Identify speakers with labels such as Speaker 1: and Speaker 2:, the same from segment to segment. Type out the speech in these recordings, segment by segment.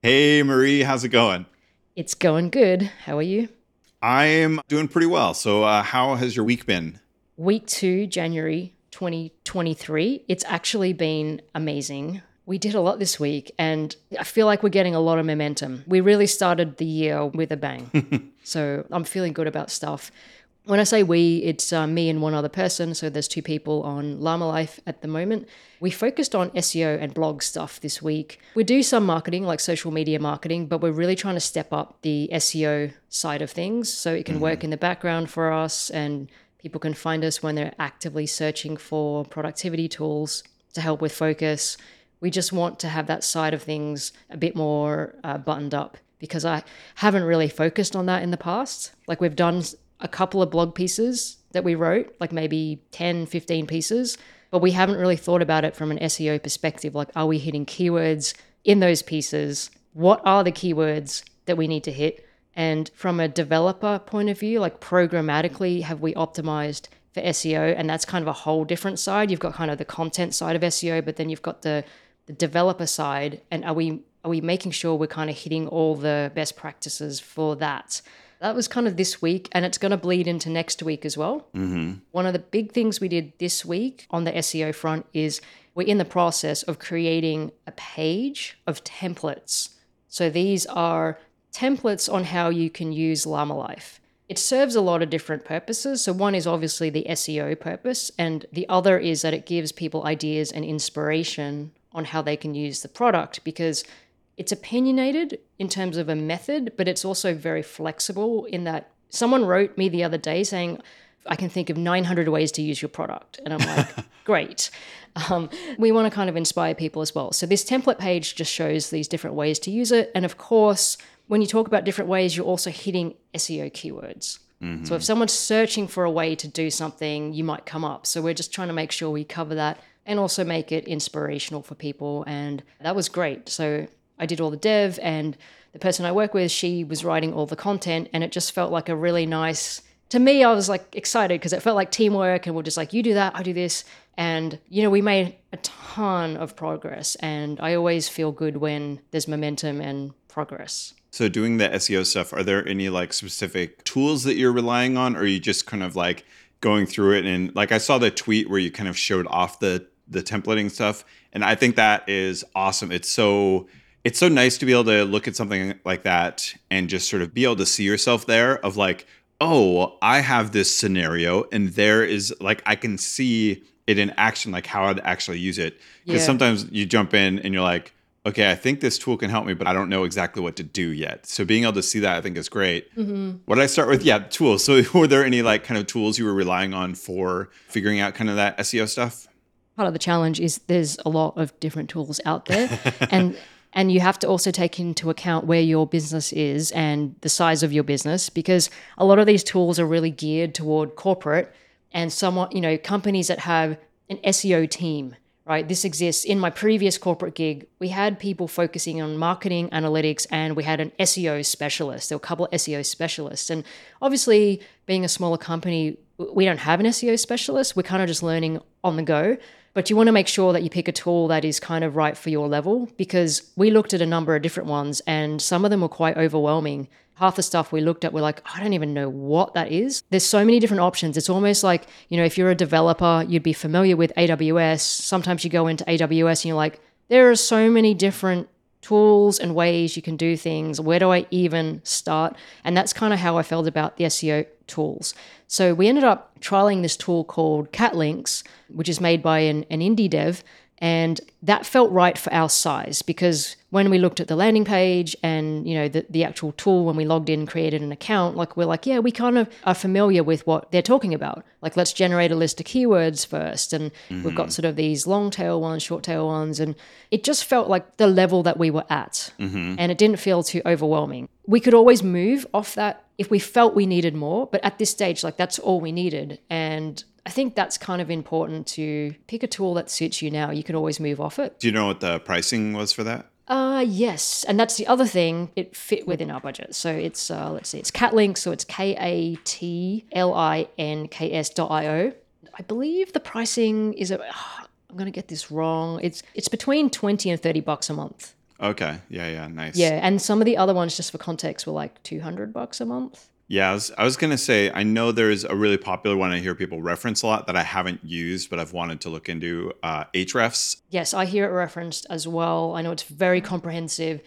Speaker 1: Hey, Marie, how's it going?
Speaker 2: It's going good. How are you?
Speaker 1: I'm doing pretty well. So, uh, how has your week been?
Speaker 2: Week two, January 2023. It's actually been amazing. We did a lot this week, and I feel like we're getting a lot of momentum. We really started the year with a bang. so, I'm feeling good about stuff. When I say we, it's uh, me and one other person. So there's two people on Llama Life at the moment. We focused on SEO and blog stuff this week. We do some marketing, like social media marketing, but we're really trying to step up the SEO side of things so it can mm-hmm. work in the background for us and people can find us when they're actively searching for productivity tools to help with focus. We just want to have that side of things a bit more uh, buttoned up because I haven't really focused on that in the past. Like we've done a couple of blog pieces that we wrote, like maybe 10, 15 pieces, but we haven't really thought about it from an SEO perspective. Like, are we hitting keywords in those pieces? What are the keywords that we need to hit? And from a developer point of view, like programmatically, have we optimized for SEO? And that's kind of a whole different side. You've got kind of the content side of SEO, but then you've got the, the developer side. And are we are we making sure we're kind of hitting all the best practices for that? That was kind of this week, and it's going to bleed into next week as well. Mm-hmm. One of the big things we did this week on the SEO front is we're in the process of creating a page of templates. So these are templates on how you can use Llama Life. It serves a lot of different purposes. So, one is obviously the SEO purpose, and the other is that it gives people ideas and inspiration on how they can use the product because it's opinionated in terms of a method, but it's also very flexible in that someone wrote me the other day saying, I can think of 900 ways to use your product. And I'm like, great. Um, we want to kind of inspire people as well. So this template page just shows these different ways to use it. And of course, when you talk about different ways, you're also hitting SEO keywords. Mm-hmm. So if someone's searching for a way to do something, you might come up. So we're just trying to make sure we cover that and also make it inspirational for people. And that was great. So I did all the dev, and the person I work with, she was writing all the content, and it just felt like a really nice. To me, I was like excited because it felt like teamwork, and we're just like, you do that, I do this, and you know, we made a ton of progress, and I always feel good when there's momentum and progress.
Speaker 1: So, doing the SEO stuff, are there any like specific tools that you're relying on, or are you just kind of like going through it? And like, I saw the tweet where you kind of showed off the the templating stuff, and I think that is awesome. It's so it's so nice to be able to look at something like that and just sort of be able to see yourself there of like oh i have this scenario and there is like i can see it in action like how i'd actually use it. Because yeah. sometimes you jump in and you're like okay i think this tool can help me but i don't know exactly what to do yet. So being able to see that i think is great. Mm-hmm. what did i start with? Yeah tools. So were there any like kind of tools you were relying on for figuring out kind of that seo stuff?
Speaker 2: Part of the challenge is there's a lot of different tools out there. And and you have to also take into account where your business is and the size of your business because a lot of these tools are really geared toward corporate and somewhat, you know, companies that have an SEO team, right? This exists in my previous corporate gig. We had people focusing on marketing analytics and we had an SEO specialist. There were a couple of SEO specialists. And obviously, being a smaller company, we don't have an SEO specialist. We're kind of just learning on the go. But you want to make sure that you pick a tool that is kind of right for your level because we looked at a number of different ones and some of them were quite overwhelming. Half the stuff we looked at, we're like, I don't even know what that is. There's so many different options. It's almost like, you know, if you're a developer, you'd be familiar with AWS. Sometimes you go into AWS and you're like, there are so many different tools and ways you can do things. Where do I even start? And that's kind of how I felt about the SEO tools. So we ended up trialing this tool called Kat Links, which is made by an, an indie dev. And that felt right for our size because when we looked at the landing page and you know the, the actual tool when we logged in and created an account, like we're like, yeah, we kind of are familiar with what they're talking about. Like let's generate a list of keywords first. And mm-hmm. we've got mm-hmm. sort of these long tail ones, short tail ones. And it just felt like the level that we were at. Mm-hmm. And it didn't feel too overwhelming. We could always move off that if we felt we needed more, but at this stage, like that's all we needed. And I think that's kind of important to pick a tool that suits you now. You can always move off it.
Speaker 1: Do you know what the pricing was for that?
Speaker 2: Uh yes, and that's the other thing. It fit within our budget. So it's uh, let's see, it's Kat Links, so it's K A T L I N K S dot I O. I believe the pricing is a. am going to get this wrong. It's it's between twenty and thirty bucks a month.
Speaker 1: Okay. Yeah. Yeah. Nice.
Speaker 2: Yeah, and some of the other ones, just for context, were like two hundred bucks a month.
Speaker 1: Yeah, I was, I was going to say, I know there's a really popular one I hear people reference a lot that I haven't used, but I've wanted to look into uh, Ahrefs.
Speaker 2: Yes, I hear it referenced as well. I know it's very comprehensive,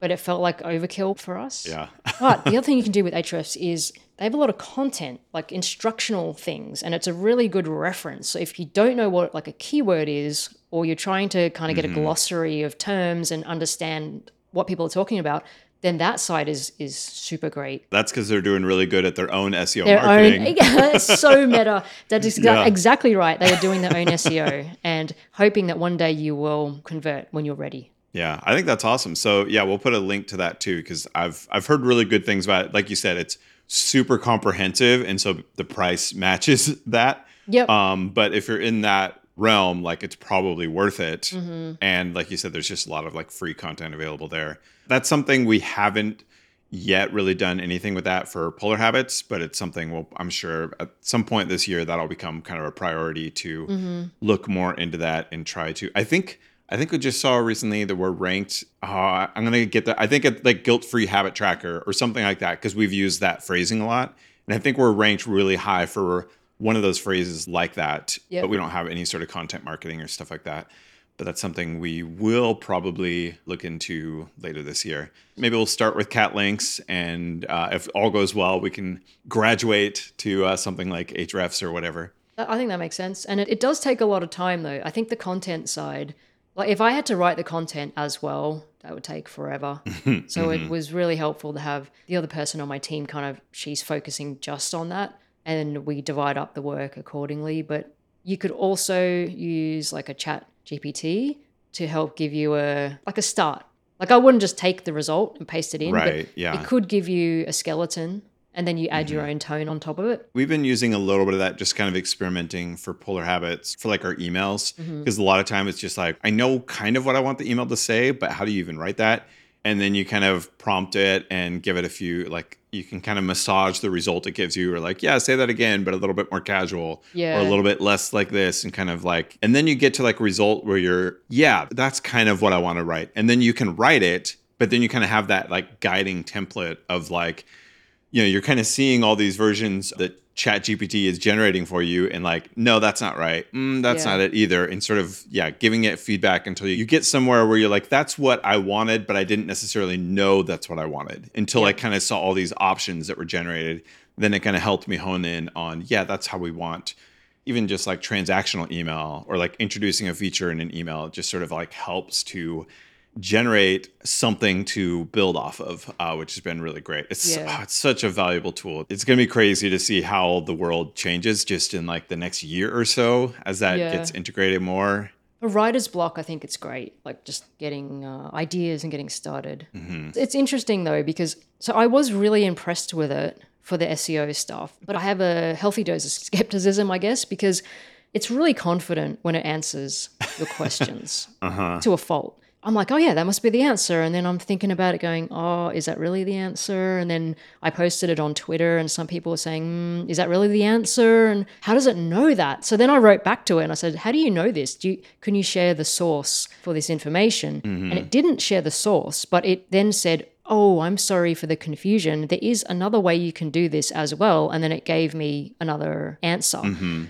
Speaker 2: but it felt like overkill for us.
Speaker 1: Yeah.
Speaker 2: But the other thing you can do with Ahrefs is they have a lot of content, like instructional things, and it's a really good reference. So if you don't know what like a keyword is, or you're trying to kind of get a glossary of terms and understand what people are talking about, then that site is is super great.
Speaker 1: That's because they're doing really good at their own SEO
Speaker 2: Their
Speaker 1: marketing.
Speaker 2: own, it's so meta. That is exa-
Speaker 1: Yeah.
Speaker 2: exactly right. They are doing their own SEO and hoping that one day you will convert when you're ready.
Speaker 1: Yeah, I think that's awesome. So yeah, we'll put a link to that too because I've I've heard really good things about it. Like you said, it's super comprehensive, and so the price matches that.
Speaker 2: Yep.
Speaker 1: Um, but if you're in that realm, like it's probably worth it.
Speaker 2: Mm-hmm.
Speaker 1: And like you said, there's just a lot of like free content available there. That's something we haven't yet really done anything with that for Polar Habits, but it's something we'll I'm sure at some point this year that'll become kind of a priority to
Speaker 2: Mm-hmm.
Speaker 1: look more into that and try to. I think I think we just saw recently that we're ranked. Uh, I'm gonna get that. I think it's like guilt free habit tracker or something like that because we've used that phrasing a lot, and I think we're ranked really high for one of those phrases like that.
Speaker 2: Yep.
Speaker 1: But we don't have any sort of content marketing or stuff like that. But that's something we will probably look into later this year. Maybe we'll start with Kat Links, and uh, if all goes well, we can graduate to uh, something like Ahrefs or whatever.
Speaker 2: I think that makes sense. And it, it does take a lot of time, though. I think the content side, like if I had to write the content as well, that would take forever. so it was really helpful to have the other person on my team kind of, she's focusing just on that. And we divide up the work accordingly. But you could also use like a chat GPT to help give you a, like a start. Like I wouldn't just take the result and paste it in.
Speaker 1: Right, yeah.
Speaker 2: It could give you a skeleton and then you add your own tone on top of it.
Speaker 1: We've been using a little bit of that, just kind of experimenting for Polar Habits for like our emails.
Speaker 2: Mm-hmm.
Speaker 1: Because a lot of time it's just like, I know kind of what I want the email to say, but how do you even write that? And then you kind of prompt it and give it a few, like, you can kind of massage the result it gives you, or like, yeah, say that again, but a little bit more casual,
Speaker 2: Yeah.
Speaker 1: or a little bit less like this, and kind of like, and then you get to like result where you're, yeah, that's kind of what I want to write. And then you can write it, but then you kind of have that like guiding template of like, you know, you're kind of seeing all these versions that Chat GPT is generating for you, and like, no, that's not right. Mm, that's
Speaker 2: Yeah.
Speaker 1: not it either. And sort of, yeah, giving it feedback until you get somewhere where you're like, that's what I wanted, but I didn't necessarily know that's what I wanted until I kind of saw all these options that were generated. Then it kind of helped me hone in on, yeah, that's how we want. Even just like transactional email or like introducing a feature in an email, just sort of like helps to generate something to build off of, uh, which has been really great. It's
Speaker 2: Yeah.
Speaker 1: oh, it's such a valuable tool. It's going to be crazy to see how the world changes just in like the next year or so as that
Speaker 2: Yeah.
Speaker 1: gets integrated more.
Speaker 2: A writer's block, I think it's great. Like just getting uh, ideas and getting started.
Speaker 1: Mm-hmm.
Speaker 2: It's interesting though because so I was really impressed with it for the SEO stuff, but I have a healthy dose of skepticism, I guess, because it's really confident when it answers your questions
Speaker 1: Uh-huh.
Speaker 2: to a fault. I'm like, oh yeah, that must be the answer. And then I'm thinking about it, going, oh, is that really the answer? And then I posted it on Twitter, and some people were saying, mm, is that really the answer? And how does it know that? So then I wrote back to it and I said, how do you know this? Do you, can you share the source for this information? And it didn't share the source, but it then said, oh, I'm sorry for the confusion. There is another way you can do this as well. And then it gave me another answer.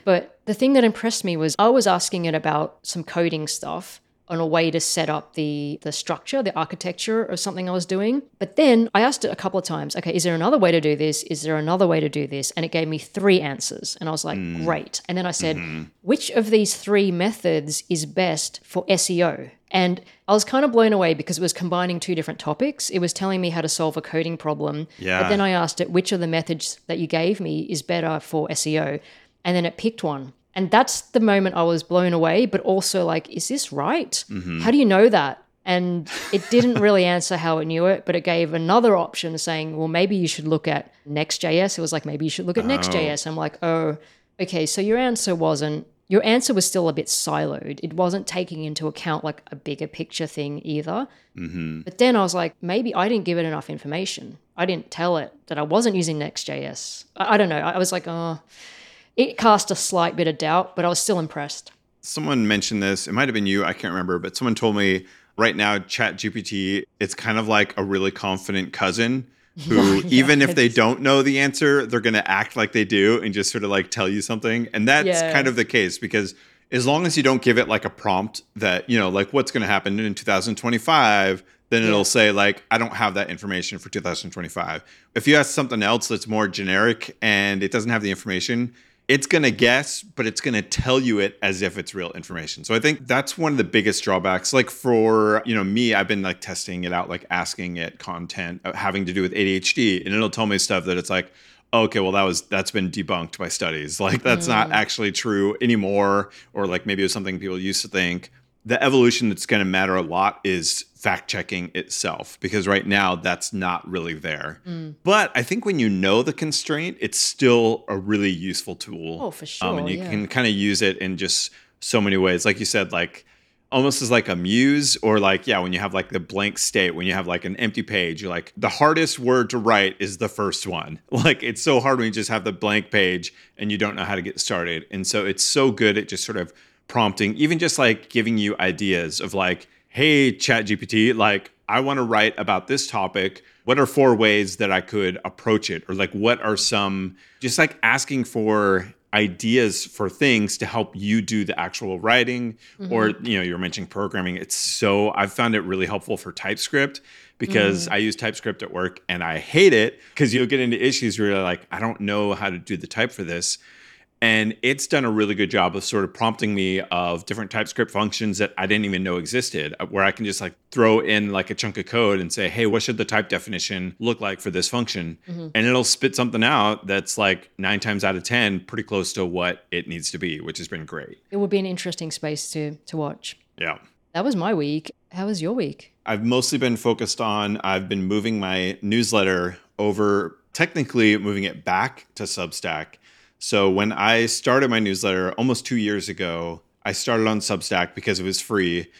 Speaker 2: But the thing that impressed me was I was asking it about some coding stuff on a way to set up the the structure, the architecture of something I was doing. But then I asked it a couple of times, okay, is there another way to do this? Is there another way to do this? And it gave me three answers. And I was like, mm. great. And then I said, mm-hmm. which of these three methods is best for SEO? And I was kind of blown away because it was combining two different topics. It was telling me how to solve a coding problem.
Speaker 1: Yeah.
Speaker 2: But then I asked it, which of the methods that you gave me is better for SEO? And then it picked one. And that's the moment I was blown away, but also like, is this right? Mm-hmm. How do you know that? And it didn't really answer how it knew it, but it gave another option saying, well, maybe you should look at Next.js. It was like, maybe you should look at oh. Next.js. I'm like, oh, okay. So your answer wasn't, your answer was still a bit siloed. It wasn't taking into account like a bigger picture thing either. Mm-hmm. But then I was like, maybe I didn't give it enough information. I didn't tell it that I wasn't using Next.js. I, I don't know. I was like, oh, it cast a slight bit of doubt, but I was still impressed.
Speaker 1: Someone mentioned this. It might have been you. I can't remember, but someone told me right now ChatGPT, it's kind of like a really confident cousin who yeah, even if they don't know the answer, they're going to act like they do and just sort of like tell you something. And that's yeah. kind of the case because as long as you don't give it like a prompt that, you know, like what's going to happen in 2025, then it'll say like I don't have that information for 2025. If you ask something else that's more generic and it doesn't have the information, it's going to guess, but it's going to tell you it as if it's real information. So I think that's one of the biggest drawbacks. Like for, you know, me, I've been like testing it out, like asking it content uh, having to do with ADHD, and it'll tell me stuff that it's like, okay, well that was that's been debunked by studies. Like that's mm. not actually true anymore or like maybe it was something people used to think the evolution that's going to matter a lot is fact checking itself because right now that's not really there. Mm. But I think when you know the constraint, it's still a really useful tool.
Speaker 2: Oh, for sure.
Speaker 1: Um, and you
Speaker 2: yeah.
Speaker 1: can kind of use it in just so many ways. Like you said, like almost as like a muse or like yeah when you have like the blank state when you have like an empty page you're like the hardest word to write is the first one like it's so hard when you just have the blank page and you don't know how to get started and so it's so good at just sort of prompting, even just like giving you ideas of like, hey, Chat GPT, like I want to write about this topic. What are four ways that I could approach it? Or like what are some just like asking for ideas for things to help you do the actual writing mm-hmm. or you know you're mentioning programming it's so i've found it really helpful for TypeScript because mm. I use TypeScript at work and I hate it because you'll get into issues where you're like, I don't know how to do the type for this and it's done a really good job of sort of prompting me of different TypeScript functions that i didn't even know existed uh, where i can just like throw in like a chunk of code and say hey what should the type definition look like for this function? Mm-hmm. and it'll spit something out that's like nine times out of ten pretty close to what it needs to be which has been great.
Speaker 2: It would be an interesting space to to watch.
Speaker 1: Yeah.
Speaker 2: That was my week. How was your week?
Speaker 1: I've mostly been focused on i've been moving my newsletter over technically moving it back to Substack so when I started my newsletter almost two years ago, I started on Substack because it was free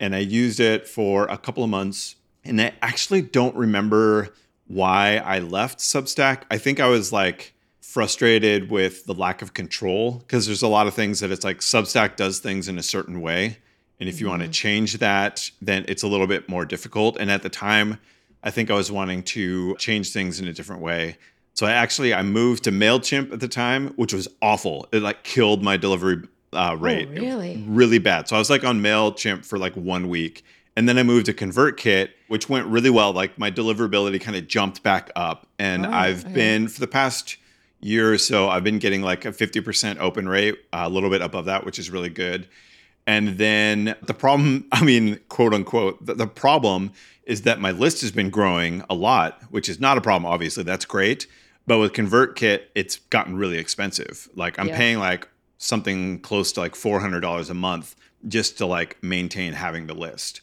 Speaker 1: and I used it for a couple of months. And I actually don't remember why I left Substack. I think I was like frustrated with the lack of control because there's a lot of things that it's like Substack does things in a certain way. And if you mm-hmm. want to change that, then it's a little bit more difficult. And at the time, I think I was wanting to change things in a different way. So I actually I moved to Mailchimp at the time, which was awful. It like killed my delivery uh, oh, rate.
Speaker 2: Oh, really?
Speaker 1: Really bad. So I was like on Mailchimp for like one week, and then I moved to ConvertKit, which went really well. Like my deliverability kind of jumped back up, and oh, I've okay. been for the past year or so, I've been getting like a fifty percent open rate, a little bit above that, which is really good. And then the problem, I mean, quote unquote, the, the problem is that my list has been growing a lot, which is not a problem. Obviously, that's great but with ConvertKit, it's gotten really expensive. Like I'm yeah. paying like something close to like four hundred dollars a month just to like maintain having the list.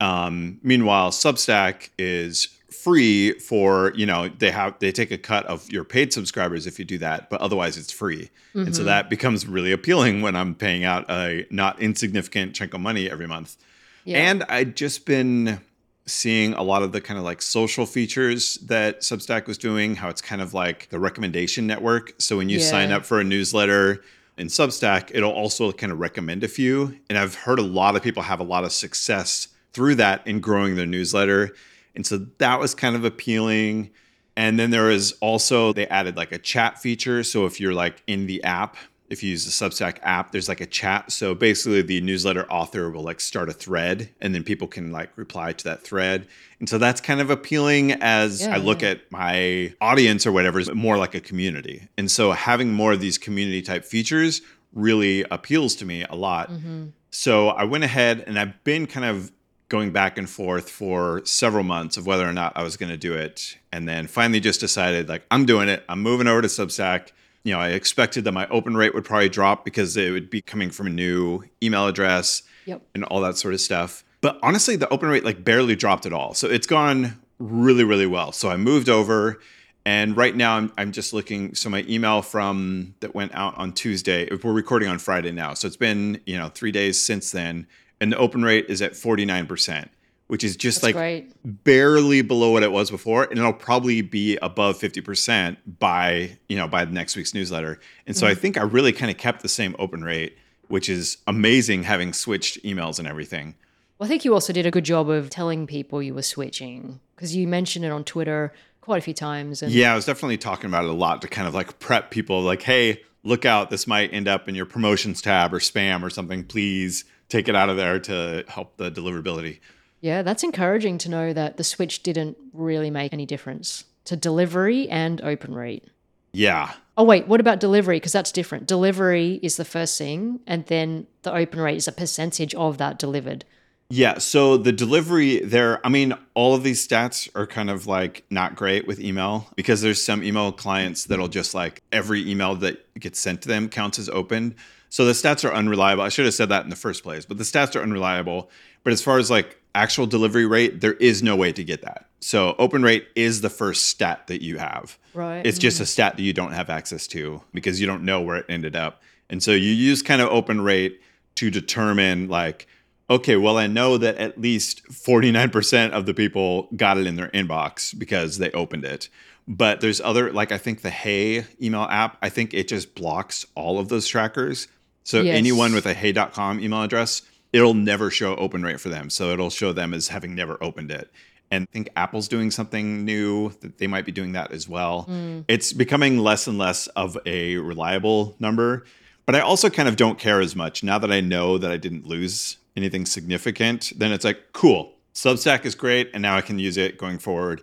Speaker 1: Um, meanwhile, Substack is free for you know they have they take a cut of your paid subscribers if you do that, but otherwise it's free, mm-hmm. and so mm-hmm. that becomes really appealing when I'm paying out a not insignificant chunk of money every month. Yeah. And I'd just been seeing a lot of the kind of like social features that Substack was doing, how it's kind of like the recommendation network. So when you yeah. sign up for a newsletter in Substack, it'll also kind of recommend a few. And I've heard a lot of people have a lot of success through that in growing their newsletter. And so that was kind of appealing. And then there was also, they added like a chat feature. So if you're like in the app, if you use the Substack app, there's like a chat. So basically, the newsletter author will like start a thread, and then people can like reply to that thread. And so that's kind of appealing as yeah, I look yeah. at my audience or whatever is more like a community. And so having more of these community type features really appeals to me a lot. Mm-hmm. So I went ahead and I've been kind of going back and forth for several months of whether or not I was going to do it. And then finally just decided like I'm doing it. I'm moving over to Substack you know, I expected that my open rate would probably drop because it would be coming from a new email address
Speaker 2: yep.
Speaker 1: and all that sort of stuff. But honestly, the open rate like barely dropped at all. So it's gone really, really well. So I moved over and right now I'm, I'm just looking. So my email from that went out on Tuesday, we're recording on Friday now. So it's been, you know, three days since then. And the open rate is at 49% which is just That's like great. barely below what it was before and it'll probably be above 50% by you know by the next week's newsletter and so mm-hmm. i think i really kind of kept the same open rate which is amazing having switched emails and everything
Speaker 2: Well, I think you also did a good job of telling people you were switching because you mentioned it on Twitter quite a few times. And
Speaker 1: Yeah, I was definitely talking about it a lot to kind of like prep people like, hey, look out, this might end up in your promotions tab or spam or something. Please take it out of there to help the deliverability.
Speaker 2: Yeah, that's encouraging to know that the switch didn't really make any difference to delivery and open rate.
Speaker 1: Yeah.
Speaker 2: Oh, wait, what about delivery? Because that's different. Delivery is the first thing, and then the open rate is a percentage of that delivered.
Speaker 1: Yeah, so the delivery there, I mean, all of these stats are kind of like not great with email because there's some email clients that'll just like every email that gets sent to them counts as opened. So the stats are unreliable. I should have said that in the first place, but the stats are unreliable. But as far as like actual delivery rate, there is no way to get that. So open rate is the first stat that you have.
Speaker 2: Right.
Speaker 1: It's just a mm-hmm. stat that you don't have access to because you don't know where it ended up. And so you use kind of open rate to determine like okay, well, I know that at least 49% of the people got it in their inbox because they opened it. But there's other, like I think the Hey email app, I think it just blocks all of those trackers. So
Speaker 2: Yes.
Speaker 1: anyone with a hey.com email address, it'll never show open rate for them. So it'll show them as having never opened it. And I think Apple's doing something new that they might be doing that as well. It's becoming less and less of a reliable number. But I also kind of don't care as much now that I know that I didn't lose anything significant. Then it's like, cool, Substack is great. And now I can use it going forward,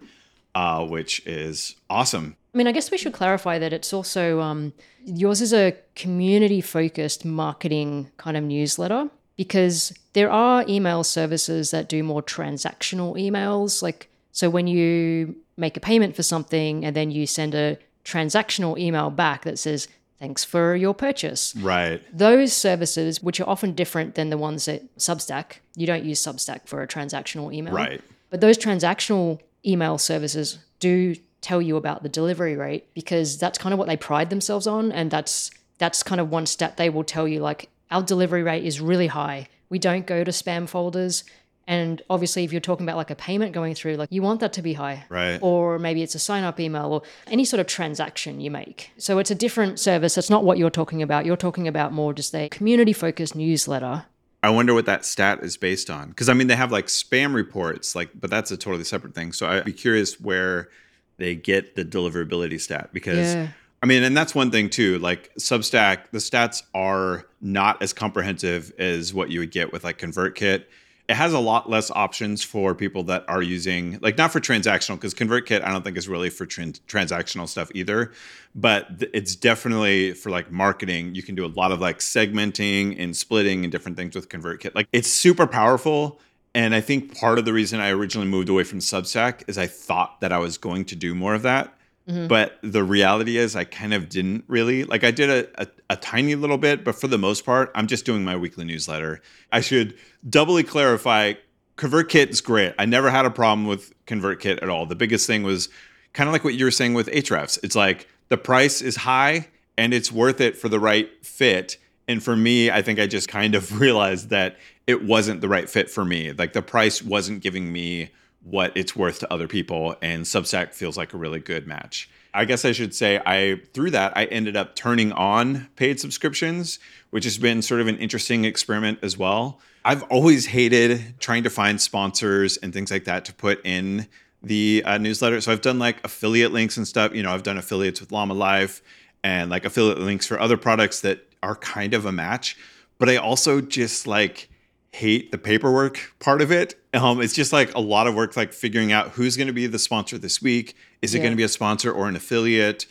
Speaker 1: uh, which is awesome.
Speaker 2: I mean, I guess we should clarify that it's also um, yours is a community focused marketing kind of newsletter because there are email services that do more transactional emails. Like, so when you make a payment for something and then you send a transactional email back that says, thanks for your purchase.
Speaker 1: Right.
Speaker 2: Those services, which are often different than the ones at Substack, you don't use Substack for a transactional email.
Speaker 1: Right.
Speaker 2: But those transactional email services do tell you about the delivery rate because that's kind of what they pride themselves on and that's that's kind of one stat they will tell you like our delivery rate is really high. We don't go to spam folders and obviously if you're talking about like a payment going through like you want that to be high.
Speaker 1: Right.
Speaker 2: Or maybe it's a sign up email or any sort of transaction you make. So it's a different service. It's not what you're talking about. You're talking about more just a community focused newsletter
Speaker 1: I wonder what that stat is based on. Because I mean, they have like spam reports, like, but that's a totally separate thing. So I'd be curious where they get the deliverability stat because.
Speaker 2: Yeah.
Speaker 1: I mean, and that's one thing too. Like Substack, the stats are not as comprehensive as what you would get with like ConvertKit. It has a lot less options for people that are using, like not for transactional, because ConvertKit I don't think is really for tran- transactional stuff either. But th- it's definitely for like marketing. You can do a lot of like segmenting and splitting and different things with ConvertKit. Like it's super powerful. And I think part of the reason I originally moved away from Substack is I thought that I was going to do more of that. Mm-hmm. But the reality is, I kind of didn't really. Like, I did a, a, a tiny little bit, but for the most part, I'm just doing my weekly newsletter. I should doubly clarify ConvertKit is great. I never had a problem with ConvertKit at all. The biggest thing was kind of like what you were saying with Ahrefs. It's like the price is high and it's worth it for the right fit. And for me, I think I just kind of realized that it wasn't the right fit for me. Like the price wasn't giving me what it's worth to other people and Substack feels like a really good match. I guess I should say I through that I ended up turning on paid subscriptions, which has been sort of an interesting experiment as well. I've always hated trying to find sponsors and things like that to put in the uh, newsletter. So I've done like affiliate links and stuff. You know, I've done affiliates with Llama Life and like affiliate links for other products that are kind of a match. But I also just like hate the paperwork part of it. Um, it's just like a lot of work, like figuring out who's going to be the sponsor this week. Is it
Speaker 2: Yeah.
Speaker 1: going to be a sponsor or an affiliate?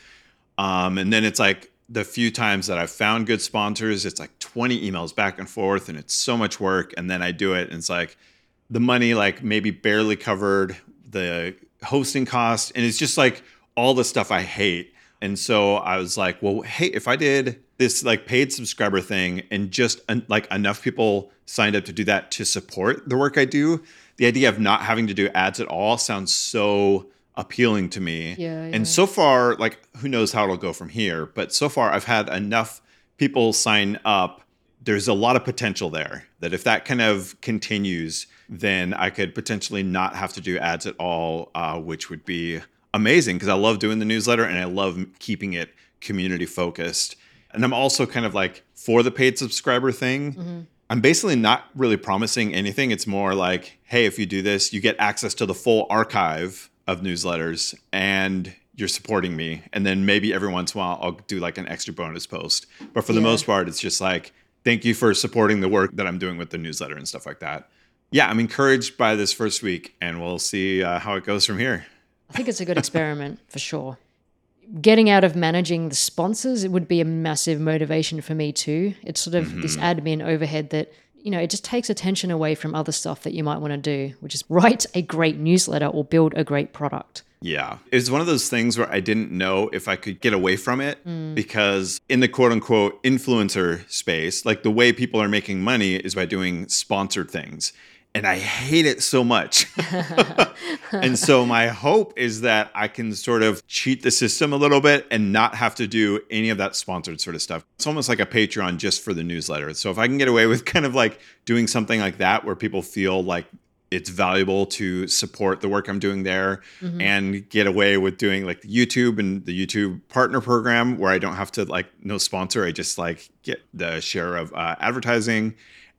Speaker 1: Um, and then it's like the few times that I've found good sponsors, it's like 20 emails back and forth, and it's so much work. And then I do it, and it's like the money, like maybe barely covered the hosting cost, and it's just like all the stuff I hate. And so I was like, well, hey, if I did this like paid subscriber thing and just en- like enough people signed up to do that to support the work I do, the idea of not having to do ads at all sounds so appealing to me.
Speaker 2: Yeah, yeah.
Speaker 1: And so far, like who knows how it'll go from here, but so far I've had enough people sign up. There's a lot of potential there that if that kind of continues, then I could potentially not have to do ads at all, uh, which would be amazing because I love doing the newsletter and I love keeping it community focused. And I'm also kind of like for the paid subscriber thing I'm basically not really promising anything. It's more like, hey, if you do this, you get access to the full archive of newsletters and you're supporting me. And then maybe every once in a while, I'll do like an extra bonus post. But for the
Speaker 2: Yeah.
Speaker 1: most part, it's just like, thank you for supporting the work that I'm doing with the newsletter and stuff like that. Yeah, I'm encouraged by this first week, and we'll see uh, how it goes from here.
Speaker 2: I think it's a good experiment for sure. Getting out of managing the sponsors, it would be a massive motivation for me too. It's sort of mm-hmm. this admin overhead that, you know, it just takes attention away from other stuff that you might want to do, which is write a great newsletter or build a great product.
Speaker 1: Yeah. It's one of those things where I didn't know if I could get away from it mm. because in the quote unquote influencer space, like the way people are making money is by doing sponsored things. And I hate it so much. and so my hope is that I can sort of cheat the system a little bit and not have to do any of that sponsored sort of stuff. It's almost like a Patreon just for the newsletter. So if I can get away with kind of like doing something like that where people feel like it's valuable to support the work I'm doing there and get away with doing like the YouTube and the YouTube partner program where I don't have to like no sponsor. I just like get the share of uh, advertising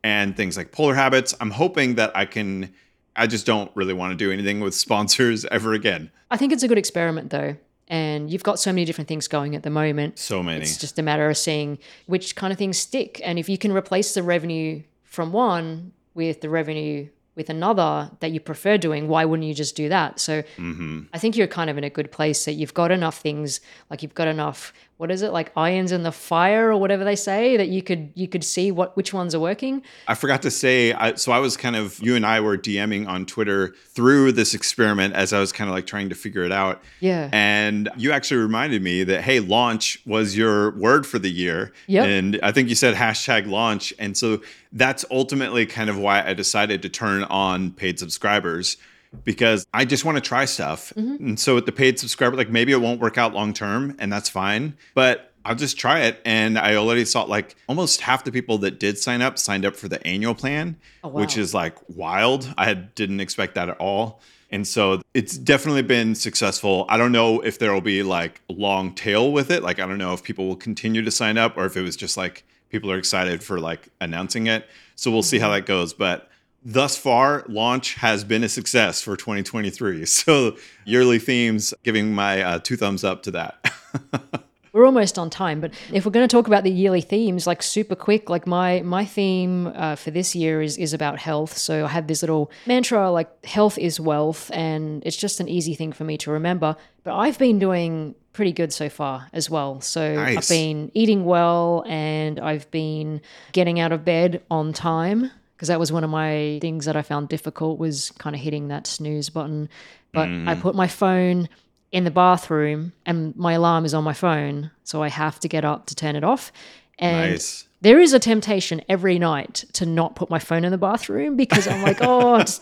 Speaker 1: and things like Polar Habits. I'm hoping that I can. I just don't really want to do anything with sponsors ever again.
Speaker 2: I think it's a good experiment though. And you've got so many different things going at the moment.
Speaker 1: So many.
Speaker 2: It's just a matter of seeing which kind of things stick. And if you can replace the revenue from one with the revenue with another that you prefer doing, why wouldn't you just do that? So mm-hmm. I think you're kind of in a good place that you've got enough things, like you've got enough, what is it, like irons in the fire or whatever they say, that you could you could see what which ones are working.
Speaker 1: I forgot to say, I, so I was kind of, you and I were DMing on Twitter through this experiment as I was kind of like trying to figure it out.
Speaker 2: Yeah.
Speaker 1: And you actually reminded me that, hey, launch was your word for the year.
Speaker 2: Yep.
Speaker 1: And I think you said hashtag launch. And so that's ultimately kind of why I decided to turn on paid subscribers because I just want to try stuff. Mm-hmm. And so with the paid subscriber, like maybe it won't work out long term and that's fine, but I'll just try it. And I already saw like almost half the people that did sign up signed up for the annual plan,
Speaker 2: Oh, wow.
Speaker 1: which is like wild. I didn't expect that at all. And so it's definitely been successful. I don't know if there will be like long tail with it. Like, I don't know if people will continue to sign up or if it was just like people are excited for like announcing it. So we'll see how mm-hmm. that goes. But thus far, launch has been a success for 2023. So yearly themes, giving my uh, two thumbs up to that.
Speaker 2: We're almost on time, but if we're going to talk about the yearly themes, like super quick, like my my theme uh, for this year is is about health. So I have this little mantra like health is wealth, and it's just an easy thing for me to remember. But I've been doing pretty good so far as well. So
Speaker 1: Nice.
Speaker 2: I've been eating well, and I've been getting out of bed on time because that was one of my things that I found difficult was kind of hitting that snooze button. But I mm-hmm. put my phone in the bathroom and my alarm is on my phone, so I have to get up to turn it off. And
Speaker 1: nice.
Speaker 2: there is a temptation every night to not put my phone in the bathroom because I'm like, oh, just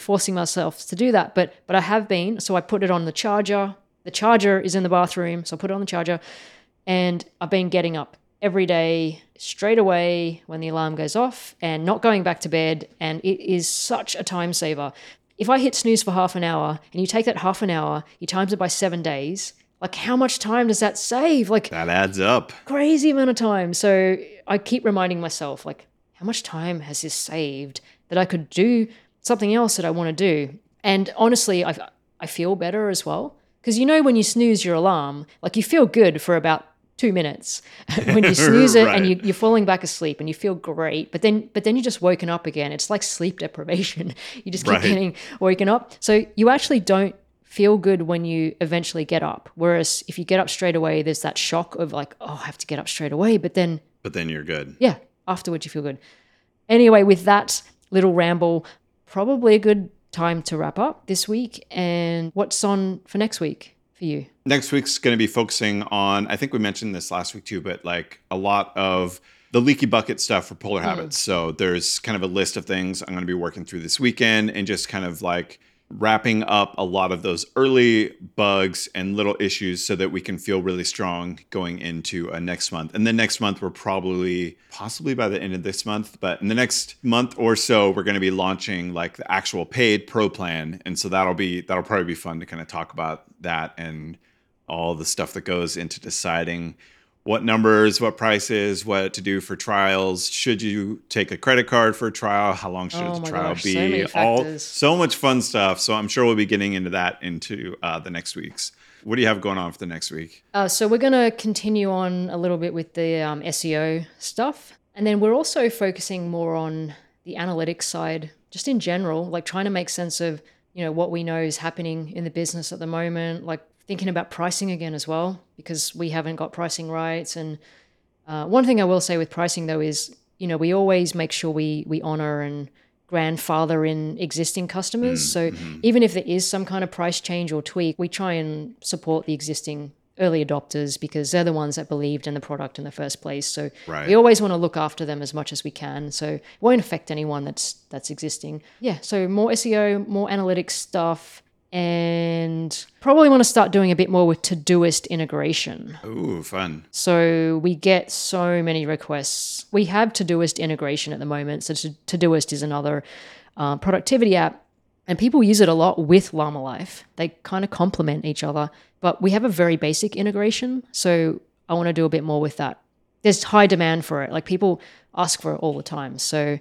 Speaker 2: forcing myself to do that. But but I have been, so I put it on the charger. The charger is in the bathroom, so I put it on the charger, and I've been getting up every day straight away when the alarm goes off and not going back to bed and it is such a time saver if i hit snooze for half an hour and you take that half an hour you times it by seven days like how much time does that save like
Speaker 1: That adds up.
Speaker 2: crazy amount of time. So I keep reminding myself, like, how much time has this saved that I could do something else that I want to do? And honestly, I, I feel better as well. Because you know, when you snooze your alarm, like you feel good for about two minutes when you snooze it and you, you're falling back asleep and you feel great but then but then you're just woken up again it's like sleep deprivation you just keep
Speaker 1: Right.
Speaker 2: getting woken up so you actually don't feel good when you eventually get up. Whereas if you get up straight away, there's that shock of like, oh, I have to get up straight away. But then,
Speaker 1: But then you're good.
Speaker 2: yeah, afterwards you feel good. Anyway, with that little ramble, probably a good time to wrap up this week. And what's on for next week for you?
Speaker 1: next week's going to be focusing on i think we mentioned this last week too but like a lot of the leaky bucket stuff for Polar Habits. So there's kind of a list of things i'm going to be working through this weekend and just kind of like wrapping up a lot of those early bugs and little issues so that we can feel really strong going into uh, next month. And then next month we're probably possibly by the end of this month but in the next month or so we're going to be launching like the actual paid pro plan. And so that'll be that'll probably be fun to kind of talk about that and all the stuff that goes into deciding what numbers, what prices, what to do for trials. Should you take a credit card for a trial? How long should
Speaker 2: Oh
Speaker 1: the trial
Speaker 2: gosh, so
Speaker 1: be?
Speaker 2: many
Speaker 1: All so much fun stuff. So I'm sure we'll be getting into that into uh, the next weeks. What do you have going on for the next week?
Speaker 2: Uh, so we're going to continue on a little bit with the um, SEO stuff. And then we're also focusing more on the analytics side, just in general, like trying to make sense of, you know, what we know is happening in the business at the moment, like thinking about pricing again as well, because we haven't got pricing rights And uh, one thing I will say with pricing though is, you know, we always make sure we we honor and grandfather in existing customers. so even if there is some kind of price change or tweak, we try and support the existing early adopters because they're the ones that believed in the product in the first place. So
Speaker 1: Right.
Speaker 2: we always want to look after them as much as we can. So it won't affect anyone that's that's existing. Yeah. So more SEO, more analytics stuff. And probably want to start doing a bit more with Todoist integration.
Speaker 1: Ooh, fun.
Speaker 2: So we get so many requests. We have Todoist integration at the moment. So To- Todoist is another uh, productivity app, and people use it a lot with Llama Life. They kind of complement each other, but we have a very basic integration. So I want to do a bit more with that. There's high demand for it. Like people ask for it all the time. So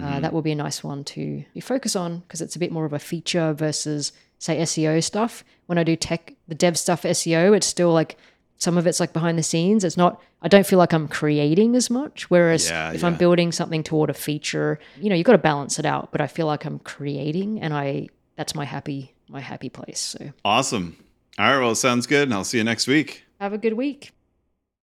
Speaker 2: uh, that will be a nice one to focus on because it's a bit more of a feature versus say SEO stuff. When I do tech, the dev stuff SEO, it's still like some of it's like behind the scenes. It's not. I don't feel like I'm creating as much. Whereas
Speaker 1: Yeah,
Speaker 2: if I'm building something toward a feature, you know, you've got to balance it out. But I feel like I'm creating, and I that's my happy my happy place. So
Speaker 1: Awesome. All right. Well, sounds good. And I'll see you next week.
Speaker 2: have a good week.